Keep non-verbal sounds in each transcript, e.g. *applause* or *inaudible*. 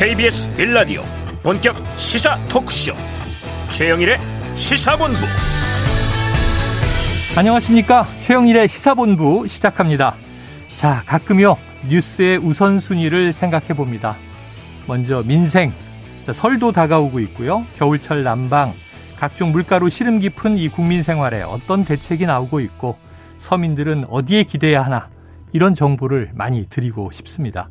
KBS 빌라디오 본격 시사 토크쇼. 최영일의 시사본부. 안녕하십니까? 최영일의 시사본부 시작합니다. 자 가끔요 뉴스의 우선순위를 생각해 봅니다. 먼저 민생. 자, 설도 다가오고 있고요. 겨울철 난방. 각종 물가로 시름 깊은 이 국민 생활에 어떤 대책이 나오고 있고 서민들은 어디에 기대야 하나 이런 정보를 많이 드리고 싶습니다.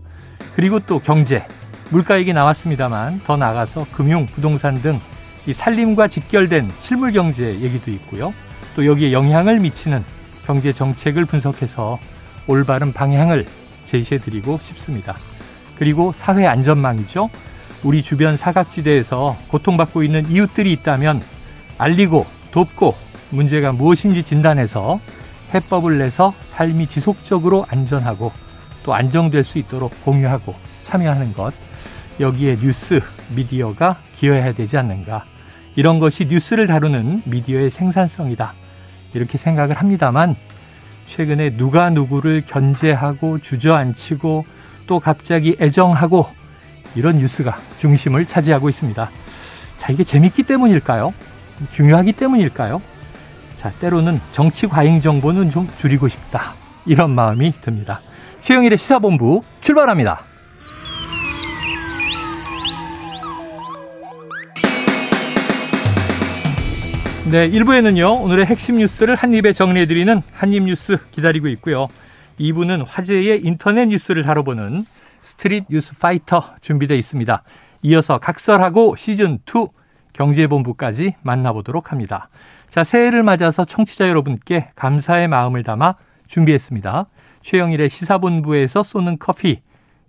그리고 또 경제, 물가 얘기 나왔습니다만 더 나가서 금융, 부동산 등 이 살림과 직결된 실물 경제 얘기도 있고요. 또 여기에 영향을 미치는 경제 정책을 분석해서 올바른 방향을 제시해 드리고 싶습니다. 그리고 사회 안전망이죠. 우리 주변 사각지대에서 고통받고 있는 이웃들이 있다면 알리고 돕고 문제가 무엇인지 진단해서 해법을 내서 삶이 지속적으로 안전하고 또 안정될 수 있도록 공유하고 참여하는 것 여기에 뉴스 미디어가 기여해야 되지 않는가 이런 것이 뉴스를 다루는 미디어의 생산성이다 이렇게 생각을 합니다만 최근에 누가 누구를 견제하고 주저앉히고 또 갑자기 애정하고 이런 뉴스가 중심을 차지하고 있습니다. 자, 이게 재밌기 때문일까요? 중요하기 때문일까요? 자, 때로는 정치 과잉 정보는 좀 줄이고 싶다. 이런 마음이 듭니다. 최영일의 시사본부 출발합니다. 네, 1부에는요, 오늘의 핵심 뉴스를 한입에 정리해드리는 한입 뉴스 기다리고 있고요. 2부는 화제의 인터넷 뉴스를 다뤄보는 스트릿 뉴스 파이터 준비되어 있습니다. 이어서 각설하고 시즌2 경제본부까지 만나보도록 합니다. 자, 새해를 맞아서 청취자 여러분께 감사의 마음을 담아 준비했습니다. 최영일의 시사본부에서 쏘는 커피,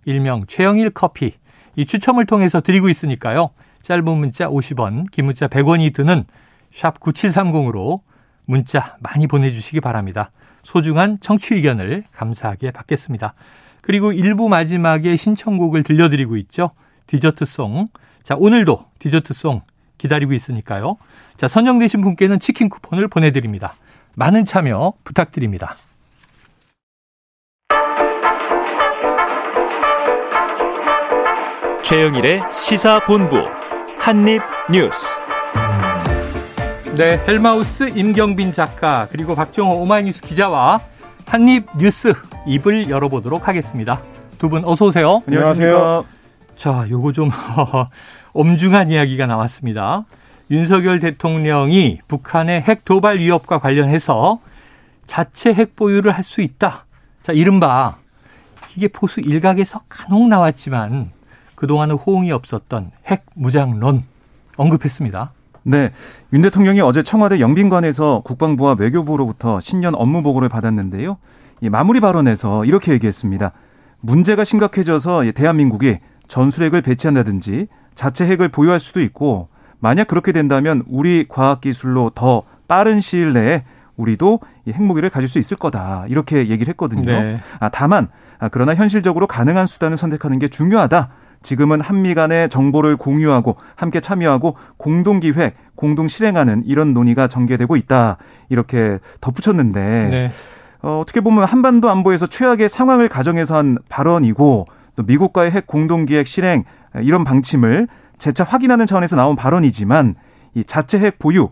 일명 최영일 커피. 이 추첨을 통해서 드리고 있으니까요. 짧은 문자 50원, 긴 문자 100원이 드는 샵 9730으로 문자 많이 보내주시기 바랍니다. 소중한 청취 의견을 감사하게 받겠습니다. 그리고 1부 마지막에 신청곡을 들려드리고 있죠. 디저트송. 자, 오늘도 디저트송 기다리고 있으니까요. 자, 선정되신 분께는 치킨 쿠폰을 보내드립니다. 많은 참여 부탁드립니다. 최영일의 시사본부 한입뉴스. 네, 헬마우스 임경빈 작가 그리고 박정호 오마이뉴스 기자와 한입 뉴스 입을 열어보도록 하겠습니다. 두 분 어서 오세요. 안녕하세요. 자, 요거 좀 *laughs* 엄중한 이야기가 나왔습니다. 윤석열 대통령이 북한의 핵 도발 위협과 관련해서 자체 핵 보유를 할 수 있다. 자, 이른바 이게 보수 일각에서 간혹 나왔지만 그동안은 호응이 없었던 핵 무장론 언급했습니다. 네. 윤 대통령이 어제 청와대 영빈관에서 국방부와 외교부로부터 신년 업무 보고를 받았는데요. 이 마무리 발언에서 이렇게 얘기했습니다. 문제가 심각해져서 대한민국이 전술핵을 배치한다든지 자체 핵을 보유할 수도 있고 만약 그렇게 된다면 우리 과학기술로 더 빠른 시일 내에 우리도 이 핵무기를 가질 수 있을 거다. 이렇게 얘기를 했거든요. 네. 아, 다만, 아, 그러나 현실적으로 가능한 수단을 선택하는 게 중요하다. 지금은 한미 간의 정보를 공유하고 함께 참여하고 공동 기획, 공동 실행하는 이런 논의가 전개되고 있다. 이렇게 덧붙였는데 네. 어, 어떻게 보면 한반도 안보에서 최악의 상황을 가정해서 한 발언이고 또 미국과의 핵 공동 기획 실행 이런 방침을 재차 확인하는 차원에서 나온 발언이지만 이 자체 핵 보유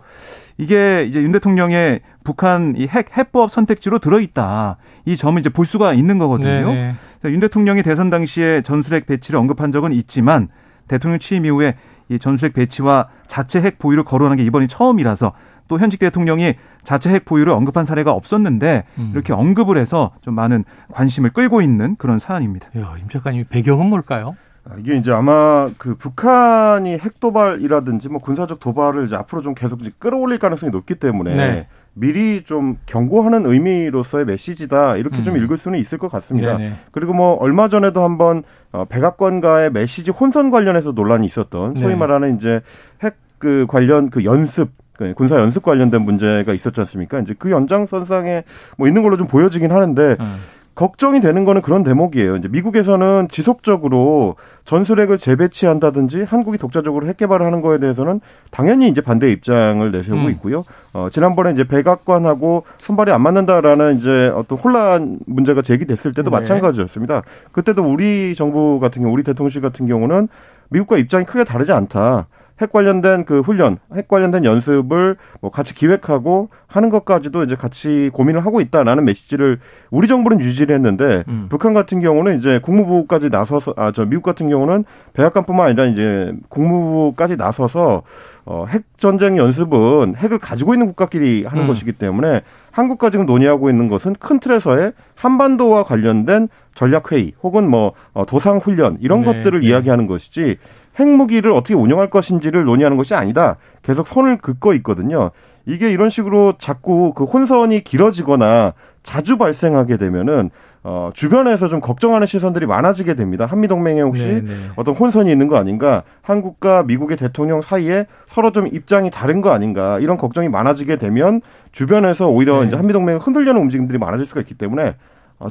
이게 이제 윤 대통령의 북한 이 핵 해법 선택지로 들어 있다. 이 점을 이제 볼 수가 있는 거거든요. 네네. 네. 윤 대통령이 대선 당시에 전술핵 배치를 언급한 적은 있지만 대통령 취임 이후에 이 전술핵 배치와 자체 핵 보유를 거론한 게 이번이 처음이라서 또 현직 대통령이 자체 핵 보유를 언급한 사례가 없었는데 음. 이렇게 언급을 해서 좀 많은 관심을 끌고 있는 그런 사안입니다. 야, 임 작가님 배경은 뭘까요? 아, 이게 이제 아마 그 북한이 핵 도발이라든지 뭐 군사적 도발을 이제 앞으로 좀 계속 끌어올릴 가능성이 높기 때문에 네. 미리 좀 경고하는 의미로서의 메시지다 이렇게 음. 좀 읽을 수는 있을 것 같습니다. 네네. 그리고 뭐 얼마 전에도 한번 어, 백악관과의 메시지 혼선 관련해서 논란이 있었던 소위 네. 말하는 이제 핵 그 관련 그 연습 그 군사 연습 관련된 문제가 있었지 않습니까? 이제 그 연장선상에 뭐 있는 걸로 좀 보여지긴 하는데 음. 걱정이 되는 거는 그런 대목이에요. 이제 미국에서는 지속적으로 전술핵을 재배치한다든지 한국이 독자적으로 핵 개발하는 거에 대해서는 당연히 이제 반대 입장을 내세우고 음. 있고요. 어, 지난번에 이제 백악관하고 손발이 안 맞는다라는 이제 어떤 혼란 문제가 제기됐을 때도 네. 마찬가지였습니다. 그때도 우리 정부 같은 경우, 우리 대통령실 같은 경우는 미국과 입장이 크게 다르지 않다. 핵 관련된 그 훈련, 핵 관련된 연습을 뭐 같이 기획하고 하는 것까지도 이제 같이 고민을 하고 있다라는 메시지를 우리 정부는 유지를 했는데 음. 북한 같은 경우는 이제 국무부까지 나서서 아 저 미국 같은 경우는 백악관뿐만 아니라 이제 국무부까지 나서서 어, 핵 전쟁 연습은 핵을 가지고 있는 국가끼리 하는 음. 것이기 때문에 한국과 지금 논의하고 있는 것은 큰 틀에서의 한반도와 관련된 전략 회의 혹은 뭐 어, 도상 훈련 이런 네, 것들을 네. 이야기하는 것이지 핵무기를 어떻게 운영할 것인지를 논의하는 것이 아니다. 계속 손을 긋고 있거든요. 이게 이런 식으로 자꾸 그 혼선이 길어지거나 자주 발생하게 되면은 어 주변에서 좀 걱정하는 시선들이 많아지게 됩니다. 한미 동맹에 혹시 네네. 네. 어떤 혼선이 있는 거 아닌가? 한국과 미국의 대통령 사이에 서로 좀 입장이 다른 거 아닌가? 이런 걱정이 많아지게 되면 주변에서 오히려 네. 이제 한미 동맹을 흔들려는 움직임들이 많아질 수가 있기 때문에 어,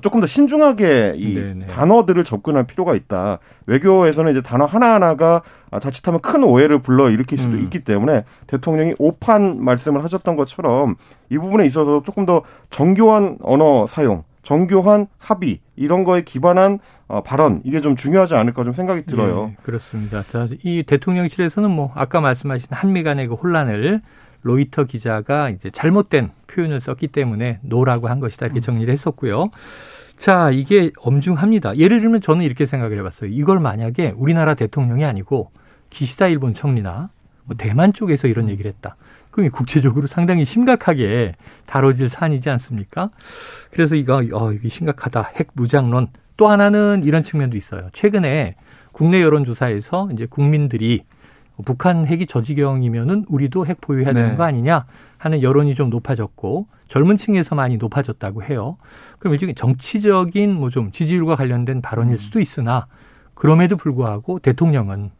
조금 더 신중하게 이 네네. 단어들을 접근할 필요가 있다. 외교에서는 이제 단어 하나하나가 자칫하면 큰 오해를 불러 일으킬 수도 음. 있기 때문에 대통령이 오판 말씀을 하셨던 것처럼 이 부분에 있어서 조금 더 정교한 언어 사용, 정교한 합의 이런 거에 기반한 어, 발언 이게 좀 중요하지 않을까 좀 생각이 들어요. 네, 그렇습니다. 자, 이 대통령실에서는 뭐 아까 말씀하신 한미 간의 그 혼란을 로이터 기자가 이제 잘못된 표현을 썼기 때문에 no라고 한 것이다 이렇게 정리를 했었고요. 자, 이게 엄중합니다. 예를 들면 저는 이렇게 생각을 해봤어요. 이걸 만약에 우리나라 대통령이 아니고 기시다 일본 총리나 뭐 대만 쪽에서 이런 얘기를 했다. 그럼 국제적으로 상당히 심각하게 다뤄질 사안이지 않습니까? 그래서 이거 어, 이게 심각하다. 핵 무장론. 또 하나는 이런 측면도 있어요. 최근에 국내 여론조사에서 이제 국민들이 북한 핵이 저지경이면은 우리도 핵 보유해야 되는 네. 거 아니냐 하는 여론이 좀 높아졌고 젊은 층에서 많이 높아졌다고 해요. 그럼 일종의 정치적인 뭐 좀 지지율과 관련된 발언일 음. 수도 있으나 그럼에도 불구하고 대통령은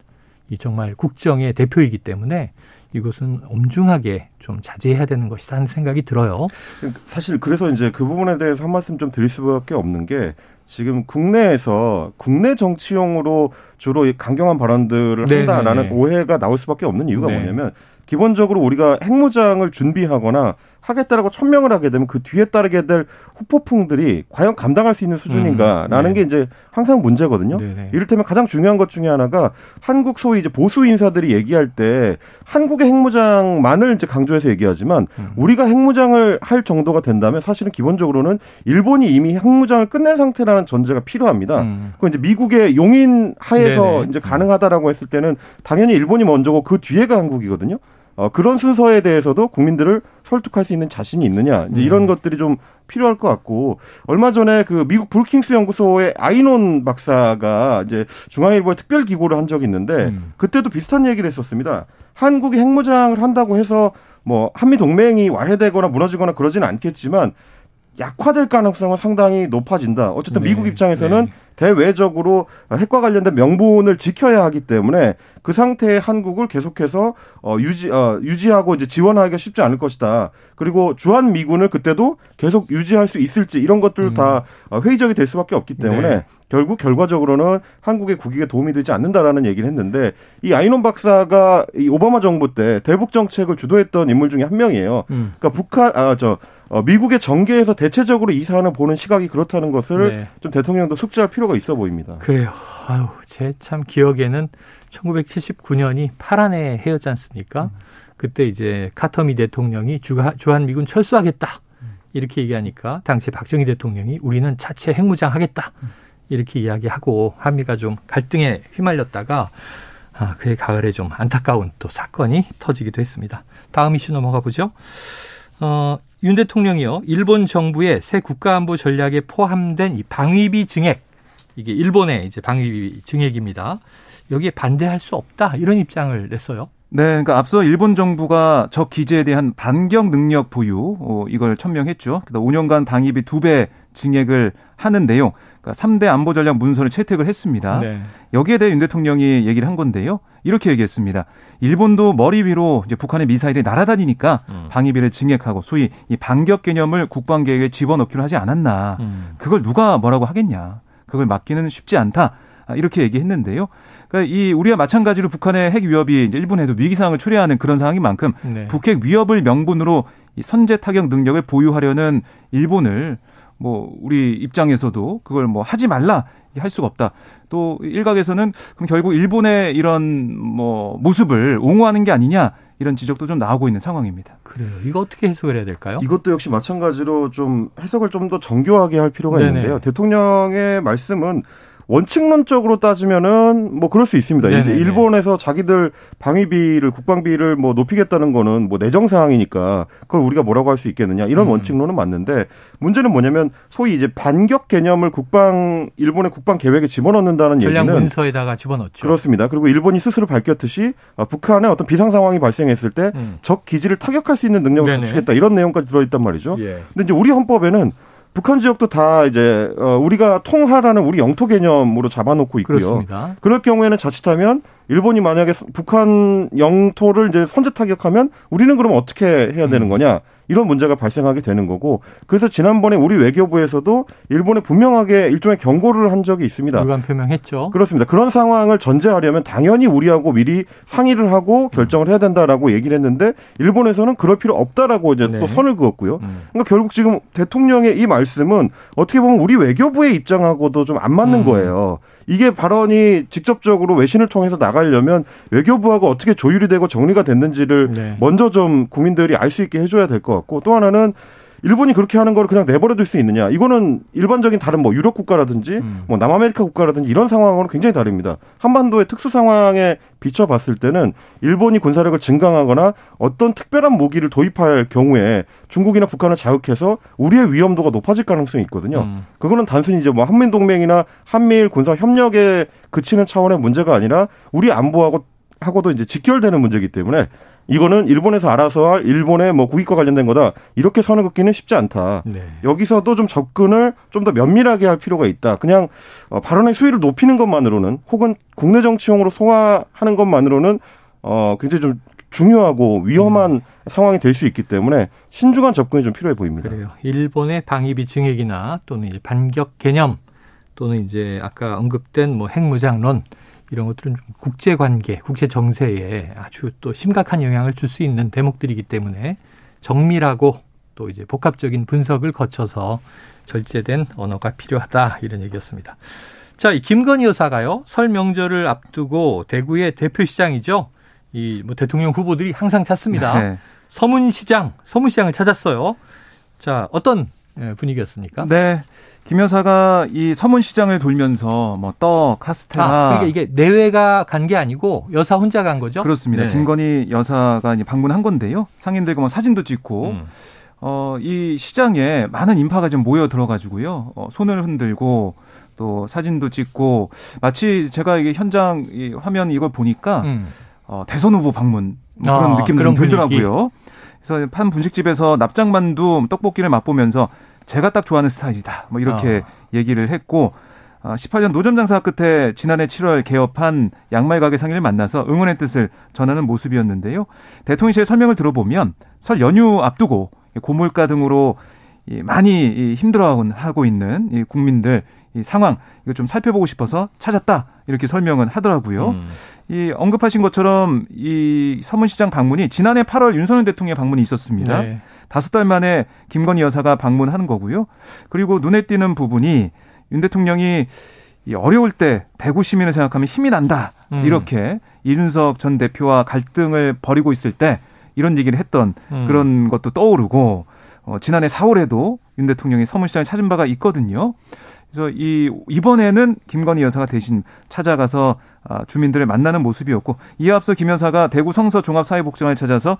이 정말 국정의 대표이기 때문에 이것은 엄중하게 좀 자제해야 되는 것이다 하는 생각이 들어요. 사실 그래서 이제 그 부분에 대해서 한 말씀 좀 드릴 수밖에 없는 게 지금 국내에서 국내 정치용으로 주로 강경한 발언들을 한다라는 네네. 오해가 나올 수밖에 없는 이유가 네. 뭐냐면 기본적으로 우리가 핵무장을 준비하거나 하겠다라고 천명을 하게 되면 그 뒤에 따르게 될 후폭풍들이 과연 감당할 수 있는 수준인가라는 음, 네. 게 이제 항상 문제거든요. 네 네. 이를테면 가장 중요한 것 중에 하나가 한국 소위 이제 보수 인사들이 얘기할 때 한국의 핵무장만을 이제 강조해서 얘기하지만 음. 우리가 핵무장을 할 정도가 된다면 사실은 기본적으로는 일본이 이미 핵무장을 끝낸 상태라는 전제가 필요합니다. 음. 그 이제 미국의 용인 하에서 네네. 이제 가능하다라고 했을 때는 당연히 일본이 먼저고 그 뒤에가 한국이거든요. 어, 그런 순서에 대해서도 국민들을 설득할 수 있는 자신이 있느냐 이제 이런 음. 것들이 좀 필요할 것 같고 얼마 전에 그 미국 브루킹스 연구소의 아이논 박사가 이제 중앙일보에 특별 기고를 한 적이 있는데 음. 그때도 비슷한 얘기를 했었습니다. 한국이 핵무장을 한다고 해서 뭐 한미 동맹이 와해되거나 무너지거나 그러지는 않겠지만 약화될 가능성은 상당히 높아진다. 어쨌든 네, 미국 입장에서는 네. 대외적으로 핵과 관련된 명분을 지켜야 하기 때문에 그 상태의 한국을 계속해서 어 유지 어 유지하고 이제 지원하기가 쉽지 않을 것이다. 그리고 주한 미군을 그때도 계속 유지할 수 있을지 이런 것들 음. 다 어, 회의적이 될 수밖에 없기 때문에 네. 결국 결과적으로는 한국의 국익에 도움이 되지 않는다라는 얘기를 했는데 이 아이논 박사가 이 오바마 정부 때 대북 정책을 주도했던 인물 중에 한 명이에요. 음. 그러니까 북한 아저 어, 미국의 정계에서 대체적으로 이 사안을 보는 시각이 그렇다는 것을 네. 좀 대통령도 숙지할 필요가 있어 보입니다. 그래요. 아유, 제 참 기억에는 1979년이 파란의 해였지 않습니까? 음. 그때 이제 카터미 대통령이 주한 미군 철수하겠다. 이렇게 얘기하니까 당시 박정희 대통령이 우리는 자체 핵무장 하겠다. 이렇게 이야기하고 한미가 좀 갈등에 휘말렸다가 아, 그의 가을에 좀 안타까운 또 사건이 터지기도 했습니다. 다음 이슈 넘어가 보죠. 어, 윤 대통령이요. 일본 정부의 새 국가안보 전략에 포함된 이 방위비 증액 이게 일본의 이제 방위비 증액입니다. 여기에 반대할 수 없다 이런 입장을 냈어요. 네, 그러니까 앞서 일본 정부가 적 기재에 대한 반경 능력 보유 어, 이걸 천명했죠. 그래서 5년간 방위비 두 배 증액을 하는 내용. 그러니까 3대 안보 전략 문서를 채택을 했습니다. 네. 여기에 대해 윤 대통령이 얘기를 한 건데요. 이렇게 얘기했습니다. 일본도 머리 위로 북한의 미사일이 날아다니니까 음. 방위비를 증액하고 소위 이 반격 개념을 국방 계획에 집어넣기로 하지 않았나. 음. 그걸 누가 뭐라고 하겠냐. 그걸 막기는 쉽지 않다. 아, 이렇게 얘기했는데요. 그러니까 이 우리와 마찬가지로 북한의 핵 위협이 이제 일본에도 위기 상황을 초래하는 그런 상황인 만큼 네. 북핵 위협을 명분으로 이 선제 타격 능력을 보유하려는 일본을 뭐 우리 입장에서도 그걸 뭐 하지 말라 할 수가 없다. 또 일각에서는 그럼 결국 일본의 이런 뭐 모습을 옹호하는 게 아니냐 이런 지적도 좀 나오고 있는 상황입니다. 그래요. 이거 어떻게 해석을 해야 될까요? 이것도 역시 마찬가지로 좀 해석을 좀 더 정교하게 할 필요가 네네. 있는데요. 대통령의 말씀은 원칙론적으로 따지면은 뭐 그럴 수 있습니다. 이제 네네네. 일본에서 자기들 방위비를 국방비를 뭐 높이겠다는 거는 뭐 내정 사항이니까 그걸 우리가 뭐라고 할 수 있겠느냐 이런 음. 원칙론은 맞는데 문제는 뭐냐면 소위 이제 반격 개념을 국방 일본의 국방 계획에 집어넣는다는 전략 얘기는 문서에다가 집어넣죠. 그렇습니다. 그리고 일본이 스스로 밝혔듯이 어, 북한에 어떤 비상 상황이 발생했을 때적 음. 기지를 타격할 수 있는 능력을 네네. 갖추겠다 이런 내용까지 들어있단 말이죠. 예. 근데 이제 우리 헌법에는 북한 지역도 다 이제 어, 우리가 통하라는 우리 영토 개념으로 잡아놓고 있고요. 그렇습니다. 그럴 경우에는 자칫하면 일본이 만약에 북한 영토를 이제 선제 타격하면 우리는 그럼 어떻게 해야 되는 음. 거냐? 이런 문제가 발생하게 되는 거고 그래서 지난번에 우리 외교부에서도 일본에 분명하게 일종의 경고를 한 적이 있습니다. 불관 표명했죠. 그렇습니다. 그런 상황을 전제하려면 당연히 우리하고 미리 상의를 하고 결정을 해야 된다라고 얘기를 했는데 일본에서는 그럴 필요 없다라고 이제 네. 또 선을 그었고요. 음. 그러니까 결국 지금 대통령의 이 말씀은 어떻게 보면 우리 외교부의 입장하고도 좀 안 맞는 음. 거예요. 이게 발언이 직접적으로 외신을 통해서 나가려면 외교부하고 어떻게 조율이 되고 정리가 됐는지를 네. 먼저 좀 국민들이 알 수 있게 해줘야 될 것 같고 또 하나는 일본이 그렇게 하는 걸 그냥 내버려 둘 수 있느냐. 이거는 일반적인 다른 뭐 유럽 국가라든지 음. 뭐 남아메리카 국가라든지 이런 상황하고는 굉장히 다릅니다. 한반도의 특수 상황에 비춰봤을 때는 일본이 군사력을 증강하거나 어떤 특별한 무기를 도입할 경우에 중국이나 북한을 자극해서 우리의 위험도가 높아질 가능성이 있거든요. 음. 그거는 단순히 이제 뭐 한민 동맹이나 한미일 군사 협력에 그치는 차원의 문제가 아니라 우리 안보하고 하고도 이제 직결되는 문제이기 때문에 이거는 일본에서 알아서 할 일본의 뭐 국익과 관련된 거다 이렇게 선을 긋기는 쉽지 않다. 네. 여기서도 좀 접근을 좀 더 면밀하게 할 필요가 있다. 그냥 어, 발언의 수위를 높이는 것만으로는 혹은 국내 정치용으로 소화하는 것만으로는 어 굉장히 좀 중요하고 위험한 상황이 될 수 있기 때문에 신중한 접근이 좀 필요해 보입니다. 그래요. 일본의 방위비 증액이나 또는 반격 개념 또는 이제 아까 언급된 뭐 핵무장론 이런 것들은 좀 국제 관계, 국제 정세에 아주 또 심각한 영향을 줄 수 있는 대목들이기 때문에 정밀하고 또 이제 복합적인 분석을 거쳐서 절제된 언어가 필요하다 이런 얘기였습니다. 자, 이 김건희 여사가요 설 명절을 앞두고 대구의 대표시장이죠. 이 뭐 대통령 후보들이 항상 찾습니다. 네. 서문시장, 서문시장을 찾았어요. 자, 어떤 예, 분위기였습니까? 네. 김 여사가 이 서문시장을 돌면서 뭐 떡, 카스테라. 아, 그러니까 이게 내외가 간 게 아니고 여사 혼자 간 거죠? 그렇습니다. 네. 김건희 여사가 이제 방문한 건데요. 상인들과 뭐 사진도 찍고 음. 어, 이 시장에 많은 인파가 좀 모여 들어가지고요. 어, 손을 흔들고 또 사진도 찍고 마치 제가 이게 현장 이 화면 이걸 보니까 음. 어, 대선 후보 방문 뭐 아, 그런 느낌도 그런 좀 들더라고요. 그래서 판 분식집에서 납작만두 떡볶이를 맛보면서 제가 딱 좋아하는 스타일이다. 뭐 이렇게 아. 얘기를 했고 아, 18년 노점 장사 끝에 지난해 7월 개업한 양말 가게 상인을 만나서 응원의 뜻을 전하는 모습이었는데요. 대통령실 설명을 들어보면 설 연휴 앞두고 고물가 등으로 이 많이 이 힘들어하고 있는 이 국민들 이 상황 이거 좀 살펴보고 싶어서 찾았다 이렇게 설명은 하더라고요. 음. 이 언급하신 것처럼 이 서문시장 방문이 지난해 8월 윤석열 대통령 방문이 있었습니다. 네. 다섯 달 만에 김건희 여사가 방문하는 거고요. 그리고 눈에 띄는 부분이 윤 대통령이 이 어려울 때 대구 시민을 생각하면 힘이 난다. 음. 이렇게 이준석 전 대표와 갈등을 벌이고 있을 때 이런 얘기를 했던 음. 그런 것도 떠오르고 어, 지난해 4월에도 윤 대통령이 서문시장에 찾은 바가 있거든요. 그래서 이 이번에는 김건희 여사가 대신 찾아가서 아, 주민들을 만나는 모습이었고 이에 앞서 김 여사가 대구 성서 종합사회복지관을 찾아서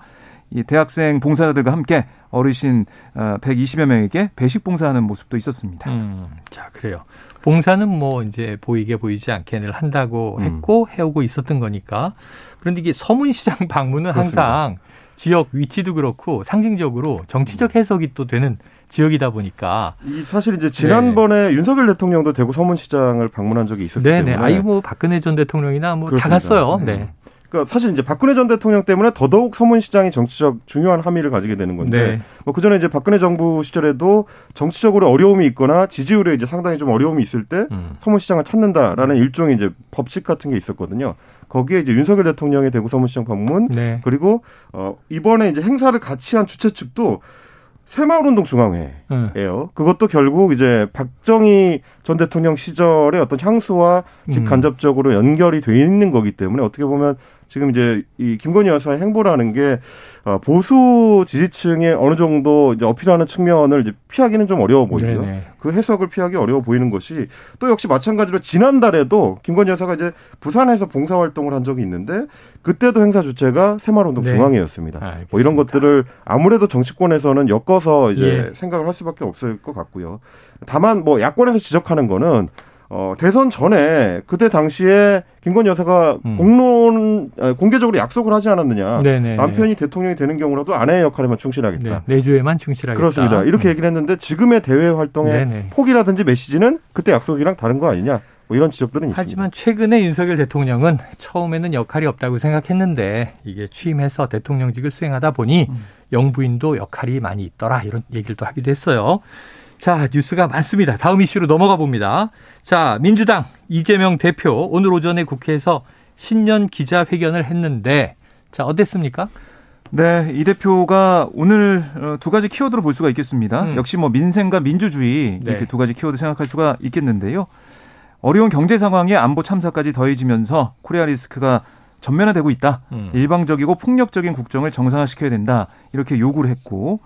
이 대학생 봉사자들과 함께 어르신 120여 명에게 배식 봉사하는 모습도 있었습니다. 음, 자, 그래요. 봉사는 뭐 이제 보이게 보이지 않게 늘 한다고 음. 했고 해오고 있었던 거니까. 그런데 이게 서문시장 *laughs* 방문은 그렇습니다. 항상 지역 위치도 그렇고 상징적으로 정치적 해석이 또 되는 지역이다 보니까 이 사실 이제 지난번에 윤석열 대통령도 대구 서문시장을 방문한 적이 있었기 네. 네네. 때문에 아이 뭐 박근혜 전 대통령이나 뭐 다. 갔어요. 네. 네. 그러니까 사실 이제 박근혜 전 대통령 때문에 더더욱 서문시장이 정치적 중요한 함의를 가지게 되는 건데 네. 뭐 그 전에 이제 박근혜 정부 시절에도 정치적으로 어려움이 있거나 지지율에 이제 상당히 좀 어려움이 있을 때 음. 서문시장을 찾는다라는 일종의 이제 법칙 같은 게 있었거든요. 거기에 이제 윤석열 대통령의 대구 서문시장 방문 네. 그리고 어 이번에 이제 행사를 같이 한 주최 측도 새마을운동 중앙회예요. 음. 그것도 결국 이제 박정희 전 대통령 시절의 어떤 향수와 직간접적으로 연결이 돼 있는 거기 때문에 어떻게 보면 지금 이제 이 김건희 여사의 행보라는 게 어, 보수 지지층에 어느 정도 이제 어필하는 측면을 이제 피하기는 좀 어려워 보이고요. 네네. 그 해석을 피하기 어려워 보이는 것이 또 역시 마찬가지로 지난달에도 김건희 여사가 이제 부산에서 봉사 활동을 한 적이 있는데 그때도 행사 주체가 새마을운동 네. 중앙이었습니다. 아, 뭐 이런 것들을 아무래도 정치권에서는 엮어서 이제 예. 생각을 할 수밖에 없을 것 같고요. 다만 뭐 야권에서 지적하는 거는 어, 대선 전에 그때 당시에 김건희 여사가 음. 공론 공개적으로 약속을 하지 않았느냐. 네네. 남편이 대통령이 되는 경우라도 아내의 역할에만 충실하겠다. 네, 내주에만 충실하겠다. 그렇습니다. 이렇게 음. 얘기를 했는데 지금의 대외 활동의 네네. 폭이라든지 메시지는 그때 약속이랑 다른 거 아니냐. 뭐 이런 지적들은 하지만 있습니다. 최근에 윤석열 대통령은 처음에는 역할이 없다고 생각했는데 이게 취임해서 대통령직을 수행하다 보니 음. 영부인도 역할이 많이 있더라 이런 얘기를 또 하기도 했어요. 자, 뉴스가 많습니다. 다음 이슈로 넘어가 봅니다. 자, 민주당 이재명 대표 오늘 오전에 국회에서 신년 기자회견을 했는데 자, 어땠습니까? 네, 이 대표가 오늘 어, 두 가지 키워드로 볼 수가 있겠습니다. 음. 역시 뭐 민생과 민주주의 이렇게 네. 두 가지 키워드 생각할 수가 있겠는데요. 어려운 경제 상황에 안보 참사까지 더해지면서 코리아 리스크가 전면화되고 있다. 음. 일방적이고 폭력적인 국정을 정상화시켜야 된다. 이렇게 요구를 했고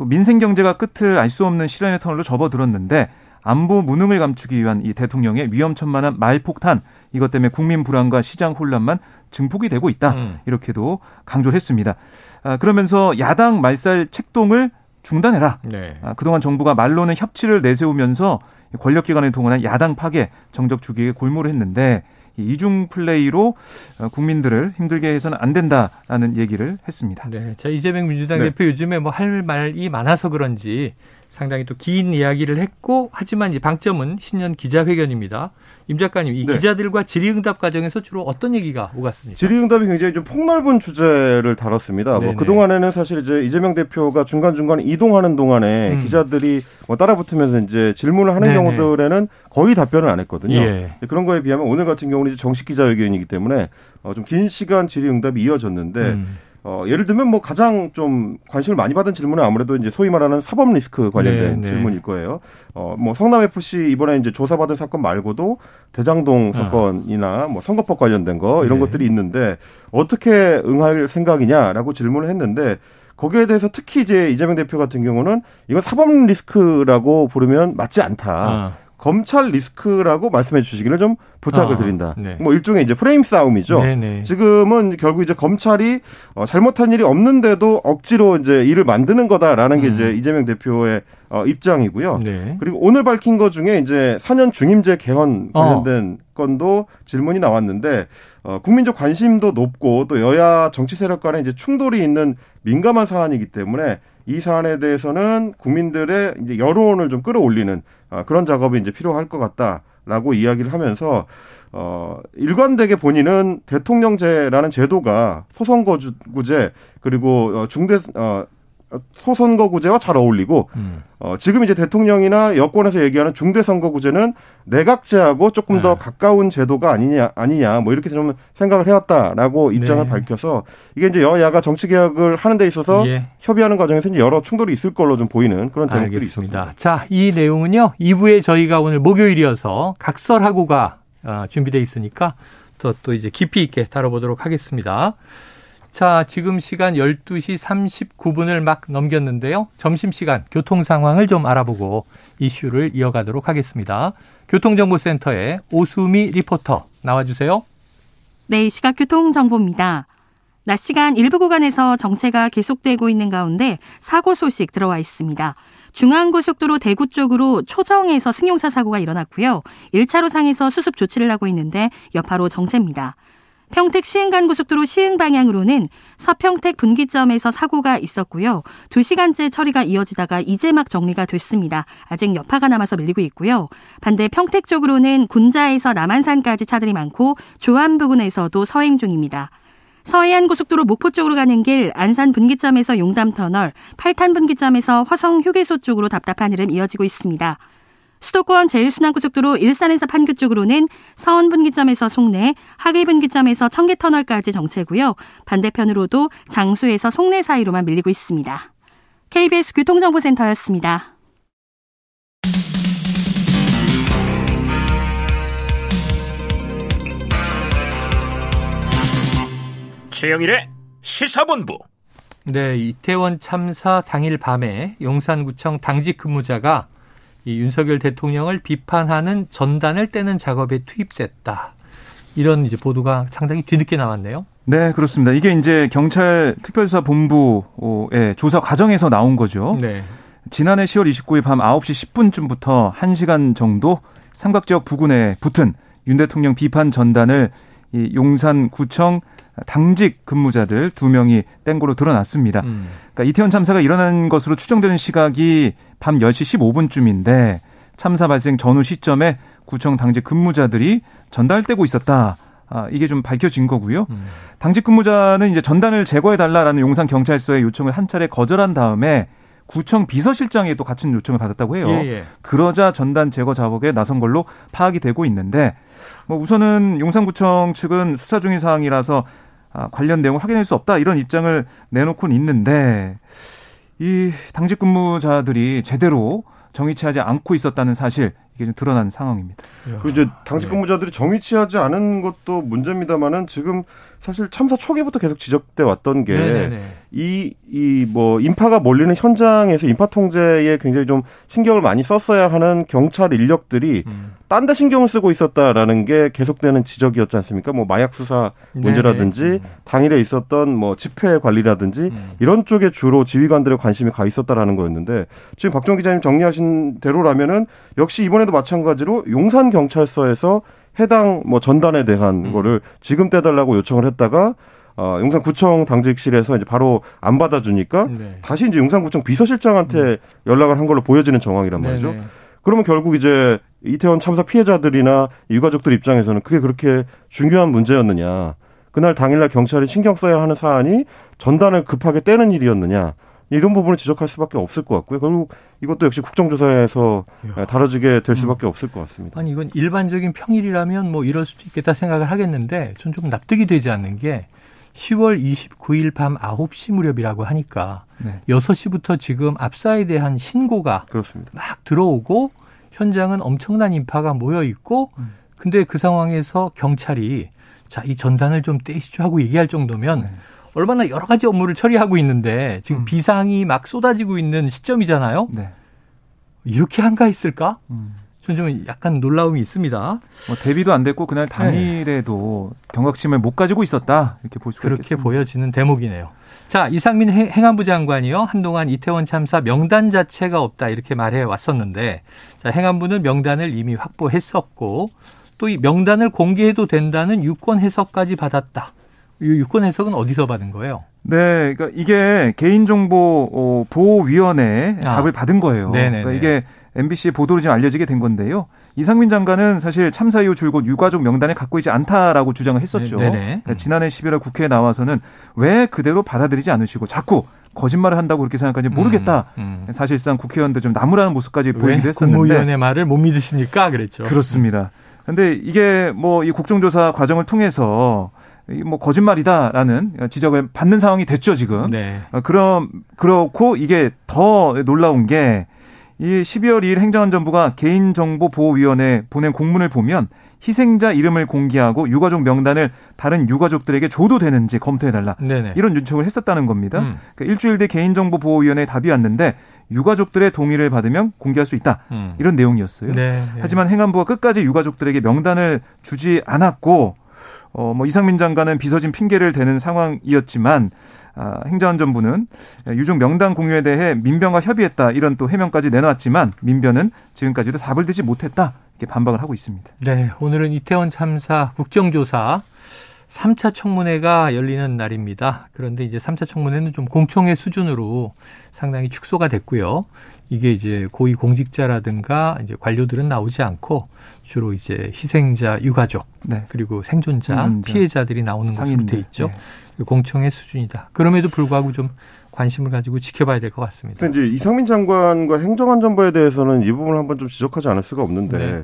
또 민생 경제가 끝을 알 수 없는 시련의 터널로 접어들었는데 안보 무능을 감추기 위한 이 대통령의 위험천만한 말폭탄 이것 때문에 국민 불안과 시장 혼란만 증폭이 되고 있다 음. 이렇게도 강조를 했습니다. 아, 그러면서 야당 말살 책동을 중단해라. 네. 아, 그동안 정부가 말로는 협치를 내세우면서 권력기관을 동원한 야당 파괴 정적 주기에 골몰을 했는데 이중 플레이로 어, 국민들을 힘들게 해서는 안 된다라는 얘기를 했습니다. 네. 자, 이재명 민주당 네. 대표 요즘에 뭐 할 말이 많아서 그런지 상당히 또 긴 이야기를 했고 하지만 이 방점은 신년 기자회견입니다. 임 작가님, 이 네. 기자들과 질의응답 과정에서 주로 어떤 얘기가 오갔습니까? 질의응답이 굉장히 좀 폭넓은 주제를 다뤘습니다. 뭐 그동안에는 사실 이제 이재명 대표가 중간중간 이동하는 동안에 음. 기자들이 뭐 따라붙으면서 이제 질문을 하는 네네. 경우들에는 거의 답변을 안 했거든요. 예. 그런 거에 비하면 오늘 같은 경우는 이제 정식 기자회견이기 때문에 어, 좀 긴 시간 질의응답이 이어졌는데 음. 어, 예를 들면 뭐 가장 좀 관심을 많이 받은 질문은 아무래도 이제 소위 말하는 사법 리스크 관련된 네, 네. 질문일 거예요. 어, 뭐 성남 FC 이번에 이제 조사받은 사건 말고도 대장동 아. 사건이나 뭐 선거법 관련된 거 이런 네. 것들이 있는데 어떻게 응할 생각이냐라고 질문을 했는데 거기에 대해서 특히 이제 이재명 대표 같은 경우는 이건 사법 리스크라고 부르면 맞지 않다. 아. 검찰 리스크라고 말씀해 주시기를 좀 부탁을 아, 드린다. 네. 뭐 일종의 이제 프레임 싸움이죠. 네네. 네. 지금은 결국 이제 검찰이 어, 잘못한 일이 없는데도 억지로 이제 일을 만드는 거다라는 게 음. 이제 이재명 대표의 어, 입장이고요. 네. 그리고 오늘 밝힌 것 중에 이제 4년 중임제 개헌 관련된 어. 건도 질문이 나왔는데 어, 국민적 관심도 높고 또 여야 정치 세력 간에 이제 충돌이 있는 민감한 사안이기 때문에 이 사안에 대해서는 국민들의 이제 여론을 좀 끌어올리는 어, 그런 작업이 이제 필요할 것 같다라고 이야기를 하면서 어, 일관되게 본인은 대통령제라는 제도가 소선거구제 그리고 어, 중대 어, 소선거구제와 잘 어울리고 음. 어, 지금 이제 대통령이나 여권에서 얘기하는 중대선거구제는 내각제하고 조금 네. 더 가까운 제도가 아니냐 아니냐 뭐 이렇게 좀 생각을 해왔다라고 입장을 네. 밝혀서 이게 이제 여야가 정치 개혁을 하는 데 있어서 예. 협의하는 과정에서 이제 여러 충돌이 있을 걸로 좀 보이는 그런 대목들이 있습니다. 자, 이 내용은요 2부에 저희가 오늘 목요일이어서 각설하고가 어, 준비돼 있으니까 더또 이제 깊이 있게 다뤄보도록 하겠습니다. 자, 지금 시간 12시 39분을 막 넘겼는데요. 점심시간 교통 상황을 좀 알아보고 이슈를 이어가도록 하겠습니다. 교통정보센터의 오수미 리포터 나와주세요. 네, 시각 교통정보입니다. 낮 시간 일부 구간에서 정체가 계속되고 있는 가운데 사고 소식 들어와 있습니다. 중앙고속도로 대구 쪽으로 초정에서 승용차 사고가 일어났고요. 1차로 상에서 수습 조치를 하고 있는데 여파로 정체입니다. 평택 시흥간 고속도로 시흥 방향으로는 서평택 분기점에서 사고가 있었고요. 2시간째 처리가 이어지다가 이제 막 정리가 됐습니다. 아직 여파가 남아서 밀리고 있고요. 반대 평택 쪽으로는 군자에서 남한산까지 차들이 많고 조암 부근에서도 서행 중입니다. 서해안 고속도로 목포 쪽으로 가는 길 안산 분기점에서 용담 터널, 팔탄 분기점에서 화성 휴게소 쪽으로 답답한 흐름 이어지고 있습니다. 수도권 제일순환고속도로 일산에서 판교 쪽으로는 서원분기점에서 송내, 하계분기점에서 청계터널까지 정체고요. 반대편으로도 장수에서 송내 사이로만 밀리고 있습니다. KBS 교통정보센터였습니다. 최영일의 시사본부. 네, 이태원 참사 당일 밤에 용산구청 당직 근무자가 이 윤석열 대통령을 비판하는 전단을 떼는 작업에 투입됐다. 이런 이제 보도가 상당히 뒤늦게 나왔네요. 네, 그렇습니다. 이게 이제 경찰 특별수사 본부의 조사 과정에서 나온 거죠. 네. 지난해 10월 29일 밤 9시 10분쯤부터 1시간 정도 삼각 지역 부근에 붙은 윤 대통령 비판 전단을 이 용산구청 당직 근무자들 두 명이 땡고로 드러났습니다. 음. 그러니까 이태원 참사가 일어난 것으로 추정되는 시각이 밤 10시 15분쯤인데 참사 발생 전후 시점에 구청 당직 근무자들이 전달되고 있었다. 아, 이게 좀 밝혀진 거고요. 음. 당직 근무자는 이제 전단을 제거해 달라라는 용산 경찰서의 요청을 한 차례 거절한 다음에 구청 비서실장에 또 같은 요청을 받았다고 해요. 예, 예. 그러자 전단 제거 작업에 나선 걸로 파악이 되고 있는데 뭐 우선은 용산구청 측은 수사 중인 사항이라서 아, 관련 내용을 확인할 수 없다 이런 입장을 내놓고는 있는데 이 당직 근무자들이 제대로 정의치하지 않고 있었다는 사실 이게 좀 드러난 상황입니다. 그리고 이제 당직 근무자들이 정의치하지 않은 것도 문제입니다만은 지금 사실 참사 초기부터 계속 지적돼 왔던 게. 이, 이, 뭐, 인파가 몰리는 현장에서 인파 통제에 굉장히 좀 신경을 많이 썼어야 하는 경찰 인력들이 음. 딴데 신경을 쓰고 있었다라는 게 계속되는 지적이었지 않습니까? 뭐, 마약 수사 문제라든지 네네. 당일에 있었던 뭐, 집회 관리라든지 음. 이런 쪽에 주로 지휘관들의 관심이 가 있었다라는 거였는데 지금 박정 기자님 정리하신 대로라면은 역시 이번에도 마찬가지로 용산 경찰서에서 해당 뭐 전단에 대한 음. 거를 지금 떼달라고 요청을 했다가 어, 용산구청 당직실에서 이제 바로 안 받아주니까 네. 다시 이제 용산구청 비서실장한테 연락을 한 걸로 보여지는 정황이란 말이죠. 네네. 그러면 결국 이제 이태원 참사 피해자들이나 유가족들 입장에서는 그게 그렇게 중요한 문제였느냐. 그날 당일날 경찰이 신경 써야 하는 사안이 전단을 급하게 떼는 일이었느냐. 이런 부분을 지적할 수밖에 없을 것 같고요. 결국 이것도 역시 국정조사에서 이야. 다뤄지게 될 수밖에 없을 것 같습니다. 아니 이건 일반적인 평일이라면 뭐 이럴 수도 있겠다 생각을 하겠는데 전 좀 납득이 되지 않는 게 10월 29일 밤 9시 무렵이라고 하니까 네. 6시부터 지금 압사에 대한 신고가 그렇습니다. 막 들어오고 현장은 엄청난 인파가 모여 있고 근데 그 상황에서 경찰이 자, 이 전단을 좀 떼시죠 하고 얘기할 정도면 네. 얼마나 여러 가지 업무를 처리하고 있는데 지금 음. 비상이 막 쏟아지고 있는 시점이잖아요. 네. 이렇게 한가했을까? 음. 전좀 약간 놀라움이 있습니다. 뭐 대비도 안 됐고 그날 당일에도 경각심을 못 가지고 있었다 이렇게 볼 수가 그렇게 있겠습니다. 보여지는 대목이네요. 자, 이상민 행- 행안부 장관이요. 한동안 이태원 참사 명단 자체가 없다 이렇게 말해 왔었는데 자, 행안부는 명단을 이미 확보했었고 또 이 명단을 공개해도 된다는 유권 해석까지 받았다. 이 유권 해석은 어디서 받은 거예요? 네, 그러니까 이게 개인정보 어, 보호위원회 아. 답을 받은 거예요. 네네네. 그러니까 이게 MBC 보도로 지금 알려지게 된 건데요. 이상민 장관은 사실 참사 이후 줄곧 유가족 명단을 갖고 있지 않다라고 주장을 했었죠. 네. 그러니까 지난해 11월 국회에 나와서는 왜 그대로 받아들이지 않으시고 자꾸 거짓말을 한다고 그렇게 생각하는지 모르겠다. 음, 음. 사실상 국회의원도 좀 나무라는 모습까지 왜 보이기도 했었는데 국무위원회 말을 못 믿으십니까? 그랬죠. 그렇습니다. 근데 이게 뭐 이 국정조사 과정을 통해서 이 뭐 거짓말이다라는 지적을 받는 상황이 됐죠 지금. 네. 어, 그럼 그렇고 이게 더 놀라운 게 이 12월 2일 행정안전부가 개인정보보호위원회 보낸 공문을 보면 희생자 이름을 공개하고 유가족 명단을 다른 유가족들에게 줘도 되는지 검토해달라. 네네. 이런 요청을 했었다는 겁니다. 음. 그러니까 일주일 뒤 개인정보보호위원회 답이 왔는데 유가족들의 동의를 받으면 공개할 수 있다. 음. 이런 내용이었어요. 네, 네. 하지만 행안부가 끝까지 유가족들에게 명단을 주지 않았고 어 뭐 이상민 장관은 비서진 핑계를 대는 상황이었지만 아, 행정안전부는 유족 명단 공유에 대해 민변과 협의했다 이런 또 해명까지 내놓았지만 민변은 지금까지도 답을 듣지 못했다 이렇게 반박을 하고 있습니다. 네, 오늘은 이태원 참사 국정조사 3차 청문회가 열리는 날입니다. 그런데 이제 3차 청문회는 좀 공청회 수준으로 상당히 축소가 됐고요. 이게 이제 고위 공직자라든가 이제 관료들은 나오지 않고 주로 이제 희생자 유가족 네. 그리고 생존자, 생존자, 피해자들이 나오는 것으로 상인들. 돼 있죠. 네. 공청회 수준이다. 그럼에도 불구하고 좀 관심을 가지고 지켜봐야 될 것 같습니다. 근데 이제 이상민 장관과 행정안전부에 대해서는 이 부분을 한번 좀 지적하지 않을 수가 없는데 네.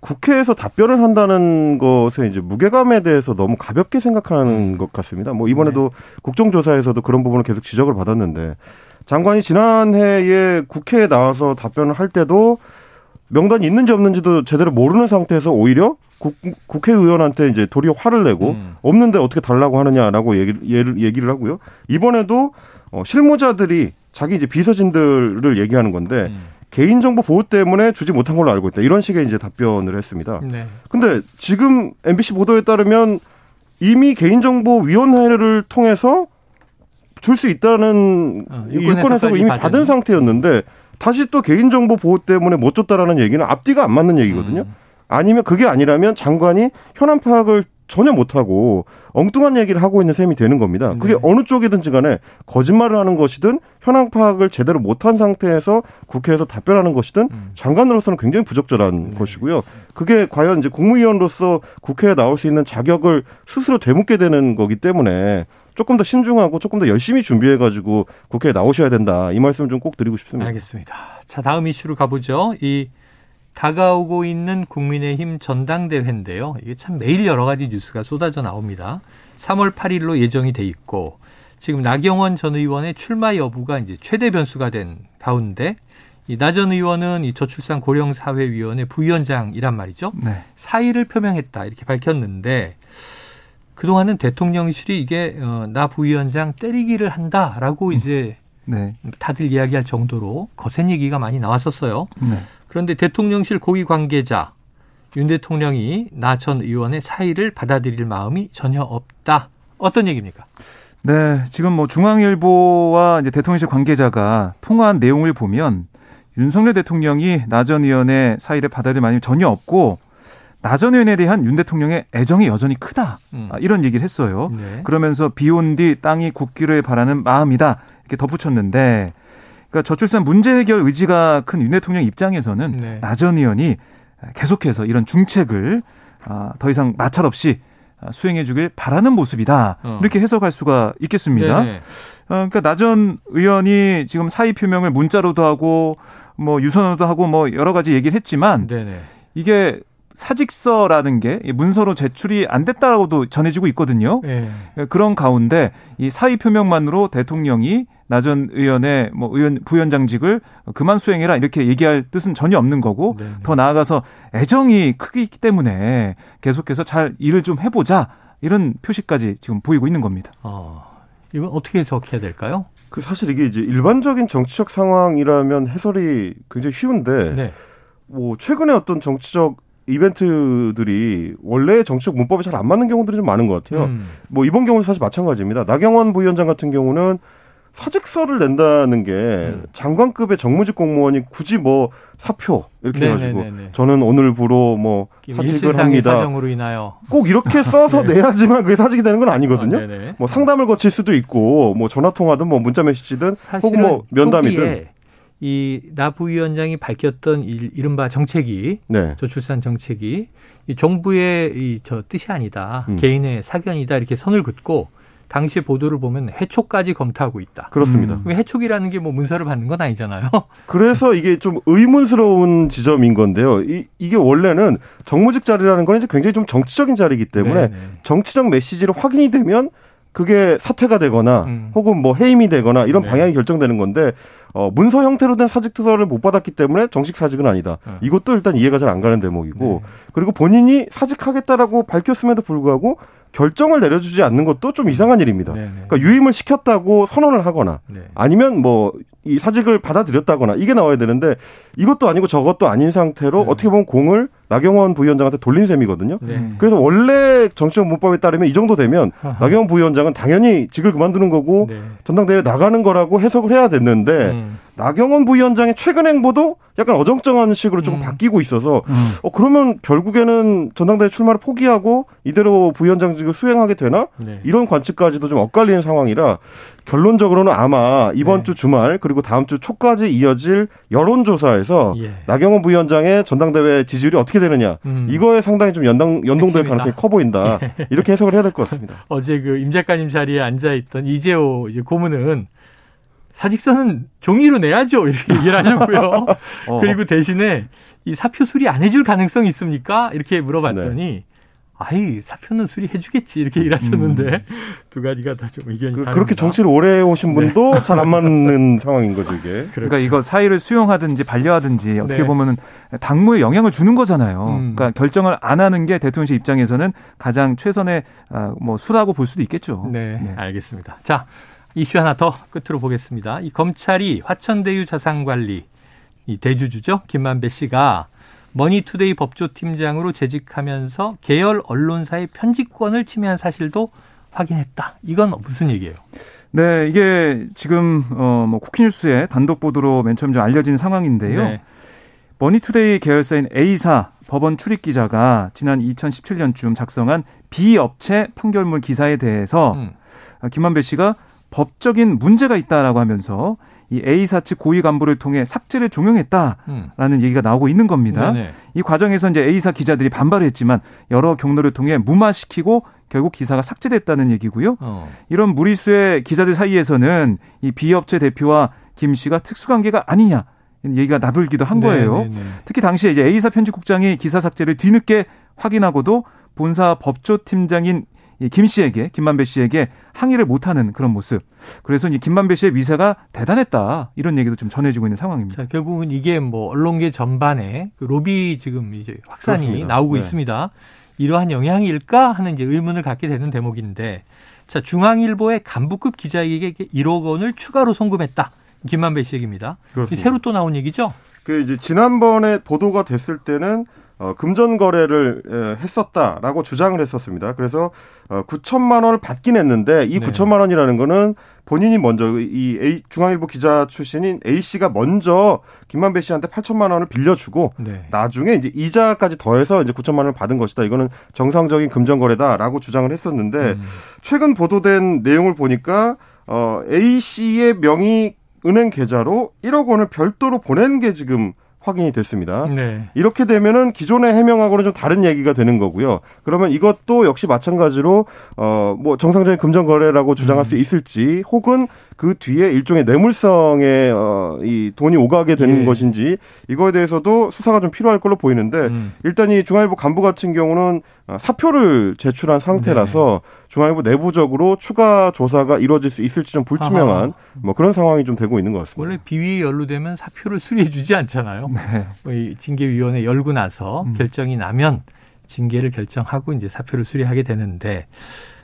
국회에서 답변을 한다는 것에 이제 무게감에 대해서 너무 가볍게 생각하는 음. 것 같습니다. 뭐 이번에도 네. 국정조사에서도 그런 부분을 계속 지적을 받았는데 장관이 지난해에 국회에 나와서 답변을 할 때도 명단이 있는지 없는지도 제대로 모르는 상태에서 오히려 국, 국회의원한테 이제 도리어 화를 내고 음. 없는데 어떻게 달라고 하느냐라고 얘기를, 얘기를 하고요. 이번에도 어, 실무자들이 자기 이제 비서진들을 얘기하는 건데 음. 개인정보 보호 때문에 주지 못한 걸로 알고 있다. 이런 식의 이제 답변을 했습니다. 네. 근데 지금 MBC 보도에 따르면 이미 개인정보위원회를 통해서 줄 수 있다는 어, 유권 해석을 이미 받은 상태였는데 다시 또 개인정보 보호 때문에 못 줬다라는 얘기는 앞뒤가 안 맞는 얘기거든요. 음. 아니면 그게 아니라면 장관이 현안 파악을 전혀 못하고 엉뚱한 얘기를 하고 있는 셈이 되는 겁니다. 그게 네. 어느 쪽이든지 간에 거짓말을 하는 것이든 현황 파악을 제대로 못한 상태에서 국회에서 답변하는 것이든 음. 장관으로서는 굉장히 부적절한 네. 것이고요. 그게 과연 이제 국무위원으로서 국회에 나올 수 있는 자격을 스스로 되묻게 되는 거기 때문에 조금 더 신중하고 조금 더 열심히 준비해가지고 국회에 나오셔야 된다. 이 말씀 좀 꼭 드리고 싶습니다. 알겠습니다. 자, 다음 이슈로 가보죠. 이 다가오고 있는 국민의힘 전당대회인데요. 이게 참 매일 여러 가지 뉴스가 쏟아져 나옵니다. 3월 8일로 예정이 돼 있고 지금 나경원 전 의원의 출마 여부가 이제 최대 변수가 된 가운데 이나 전 의원은 이 저출산 고령사회위원회 부위원장이란 말이죠. 네. 사의를 표명했다 이렇게 밝혔는데 그동안은 대통령실이 이게 어, 나 부위원장 때리기를 한다라고 음. 이제 네. 다들 이야기할 정도로 거센 얘기가 많이 나왔었어요. 네. 그런데 대통령실 고위 관계자 윤 대통령이 나 전 의원의 사의를 받아들일 마음이 전혀 없다. 어떤 얘기입니까? 네, 지금 뭐 중앙일보와 이제 대통령실 관계자가 통화한 내용을 보면 윤석열 대통령이 나 전 의원의 사의를 받아들일 마음이 전혀 없고 나전 의원에 대한 윤 대통령의 애정이 여전히 크다. 음. 아, 이런 얘기를 했어요. 네. 그러면서 비온 뒤 땅이 굳기를 바라는 마음이다. 이렇게 덧붙였는데 그러니까 저출산 문제 해결 의지가 큰 윤 대통령 입장에서는 네. 나전 의원이 계속해서 이런 중책을 아, 더 이상 마찰 없이 수행해 주길 바라는 모습이다. 어. 이렇게 해석할 수가 있겠습니다. 네 그러니까 나전 의원이 지금 사의 표명을 문자로도 하고 뭐 유선으로도 하고 뭐 여러 가지 얘기를 했지만 네네. 이게 사직서라는 게 문서로 제출이 안 됐다라고도 전해지고 있거든요. 네. 그런 가운데 이 사의 표명만으로 대통령이 나전 의원의 뭐 의원 부위원장직을 그만 수행해라 이렇게 얘기할 뜻은 전혀 없는 거고 네네. 더 나아가서 애정이 크기 때문에 계속해서 잘 일을 좀 해보자 이런 표시까지 지금 보이고 있는 겁니다. 어, 이건 어떻게 해석해야 될까요? 그 사실 이게 이제 일반적인 정치적 상황이라면 해설이 굉장히 쉬운데 네. 뭐 최근에 어떤 정치적 이벤트들이 원래 정치적 문법에 잘 안 맞는 경우들이 좀 많은 것 같아요. 음. 뭐 이번 경우는 사실 마찬가지입니다. 나경원 부위원장 같은 경우는 사직서를 낸다는 게 음. 장관급의 정무직 공무원이 굳이 뭐 사표 이렇게 네네네네. 해가지고 저는 오늘부로 뭐 사직을 합니다. 사정으로 인하여 꼭 이렇게 *laughs* 써서 네. 내야지만 그게 사직이 되는 건 아니거든요. 아, 뭐 상담을 거칠 수도 있고 뭐 전화 통화든 뭐 문자 메시지든 혹은 뭐 면담이든 이나 부위원장이 밝혔던 이, 이른바 정책이 네. 저출산 정책이 이 정부의 이 저 뜻이 아니다 음. 개인의 사견이다 이렇게 선을 긋고 당시 보도를 보면 해촉까지 검토하고 있다. 그렇습니다. 음. 해촉이라는 게 뭐 문서를 받는 건 아니잖아요. *laughs* 그래서 이게 좀 의문스러운 지점인 건데요. 이, 이게 원래는 정무직 자리라는 건 이제 굉장히 좀 정치적인 자리이기 때문에 네네. 정치적 메시지로 확인이 되면 그게 사퇴가 되거나 음. 혹은 뭐 해임이 되거나 이런 네. 방향이 결정되는 건데 어, 문서 형태로 된 사직 투서를 못 받았기 때문에 정식 사직은 아니다. 네. 이것도 일단 이해가 잘 안 가는 대목이고 네. 그리고 본인이 사직하겠다라고 밝혔음에도 불구하고 결정을 내려주지 않는 것도 좀 이상한 일입니다. 네네. 네. 그러니까 유임을 시켰다고 선언을 하거나 네. 아니면 뭐 이 사직을 받아들였다거나 이게 나와야 되는데 이것도 아니고 저것도 아닌 상태로 네. 어떻게 보면 공을 나경원 부위원장한테 돌린 셈이거든요. 네. 그래서 원래 정치적 문법에 따르면 이 정도 되면 아하. 나경원 부위원장은 당연히 직을 그만두는 거고 네. 전당대회 나가는 거라고 해석을 해야 됐는데 음. 나경원 부위원장의 최근 행보도 약간 어정쩡한 식으로 조금 음. 바뀌고 있어서 음. 어 그러면 결국에는 전당대회 출마를 포기하고 이대로 부위원장직을 수행하게 되나 네. 이런 관측까지도 좀 엇갈리는 상황이라 결론적으로는 아마 이번 네. 주 주말 그리고 다음 주 초까지 이어질 여론조사에서 예. 나경원 부위원장의 전당대회 지지율이 어떻게 되느냐 음. 이거에 상당히 좀 연당 연동될 핵심이다. 가능성이 커 보인다 *laughs* 예. 이렇게 해석을 해야 될 것 같습니다. 어제 그 임 작가님 자리에 앉아 있던 이재호 이제 고문은 사직서는 종이로 내야죠. 이렇게 *laughs* 얘기를 하셨고요. 어. 그리고 대신에 이 사표 수리 안 해줄 가능성이 있습니까? 이렇게 물어봤더니 네. 아이 사표는 수리해주겠지 이렇게 일하셨는데 음. *laughs* 두 가지가 다 좀 의견이 그, 그렇게 정치를 오래 해오신 분도 네. 잘안 맞는 *laughs* 상황인 거죠 이게. 그렇죠. 그러니까 이거 사의를 수용하든지 반려하든지 어떻게 네. 보면은 당무에 영향을 주는 거잖아요. 음. 그러니까 결정을 안 하는 게 대통령실 입장에서는 가장 최선의 아, 뭐 수라고 볼 수도 있겠죠. 네, 네. 알겠습니다. 자 이슈 하나 더 끝으로 보겠습니다. 이 검찰이 화천대유 자산관리 이 대주주죠 김만배 씨가 머니투데이 법조팀장으로 재직하면서 계열 언론사의 편집권을 침해한 사실도 확인했다. 이건 무슨 얘기예요? 네, 이게 지금 어뭐 쿠키뉴스에 단독 보도로 맨 처음 좀 알려진 상황인데요. 네. 머니투데이 계열사인 A사 법원 출입 기자가 지난 2017년쯤 작성한 B업체 판결문 기사에 대해서 음. 김만배 씨가 법적인 문제가 있다라고 하면서 이 A사 측 고위 간부를 통해 삭제를 종용했다라는 음. 얘기가 나오고 있는 겁니다. 네네. 이 과정에서 이제 A사 기자들이 반발했지만 여러 경로를 통해 무마시키고 결국 기사가 삭제됐다는 얘기고요. 어. 이런 무리수의 기자들 사이에서는 이 비업체 대표와 김 씨가 특수관계가 아니냐 얘기가 나돌기도 한 거예요. 네네네. 특히 당시에 이제 A사 편집국장이 기사 삭제를 뒤늦게 확인하고도 본사 법조팀장인 김 씨에게 김만배 씨에게 항의를 못하는 그런 모습. 그래서 이 김만배 씨의 위세가 대단했다 이런 얘기도 좀 전해지고 있는 상황입니다. 자, 결국은 이게 뭐 언론계 전반에 그 로비 지금 이제 확산이 그렇습니다. 나오고 네. 있습니다. 이러한 영향일까 하는 이제 의문을 갖게 되는 대목인데, 자 중앙일보의 간부급 기자에게 1억 원을 추가로 송금했다. 김만배 씨 얘기입니다. 그렇습니다. 새로 또 나온 얘기죠? 그 이제 지난번에 보도가 됐을 때는 어, 금전 거래를 에, 했었다라고 주장을 했었습니다. 그래서 어, 9천만 원을 받긴 했는데 이 네. 9천만 원이라는 거는 본인이 먼저 이 A, 중앙일보 기자 출신인 A 씨가 먼저 김만배 씨한테 8천만 원을 빌려주고 네. 나중에 이제 이자까지 더해서 이제 9천만 원을 받은 것이다. 이거는 정상적인 금전 거래다라고 주장을 했었는데 음. 최근 보도된 내용을 보니까 어 A 씨의 명의 은행 계좌로 1억 원을 별도로 보낸 게 지금 확인이 됐습니다. 네. 이렇게 되면은 기존의 해명하고는 좀 다른 얘기가 되는 거고요. 그러면 이것도 역시 마찬가지로 어 뭐 정상적인 금전 거래라고 주장할 음. 수 있을지 혹은 그 뒤에 일종의 뇌물성의 어이 돈이 오가게 되는 예. 것인지 이거에 대해서도 수사가 좀 필요할 걸로 보이는데 음. 일단 이 중앙일보 간부 같은 경우는 어, 사표를 제출한 상태라서 네. 중앙일보 내부적으로 추가 조사가 이루어질 수 있을지 좀 불투명한 아하. 뭐 그런 상황이 좀 되고 있는 것 같습니다. 원래 비위에 연루되면 사표를 수리해주지 않잖아요. 네. 뭐 징계위원회 열고 나서 음. 결정이 나면 징계를 결정하고 이제 사표를 수리하게 되는데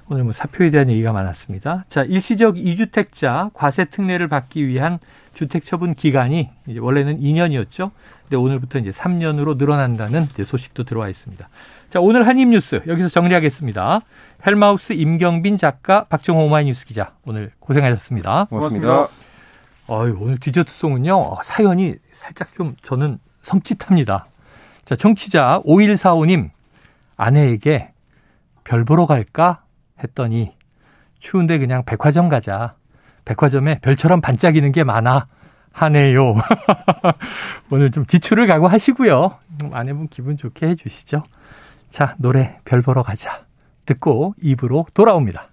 오늘 뭐 사표에 대한 얘기가 많았습니다. 자, 일시적 이주택자 과세 특례를 받기 위한 주택 처분 기간이 이제 원래는 2년이었죠. 근데 오늘부터 이제 3년으로 늘어난다는 이제 소식도 들어와 있습니다. 자, 오늘 한입 뉴스 여기서 정리하겠습니다. 헬마우스 임경빈 작가, 박정호 오마이뉴스 기자 오늘 고생하셨습니다. 고맙습니다. 어유 오늘 디저트송은요 사연이 살짝 좀 저는 섬찟합니다. 자, 청취자 5145님 아내에게 별 보러 갈까 했더니 추운데 그냥 백화점 가자. 백화점에 별처럼 반짝이는 게 많아. 하네요. *laughs* 오늘 좀 지출을 각오하시고요. 아내분 기분 좋게 해주시죠. 자, 노래 별 보러 가자. 듣고 입으로 돌아옵니다.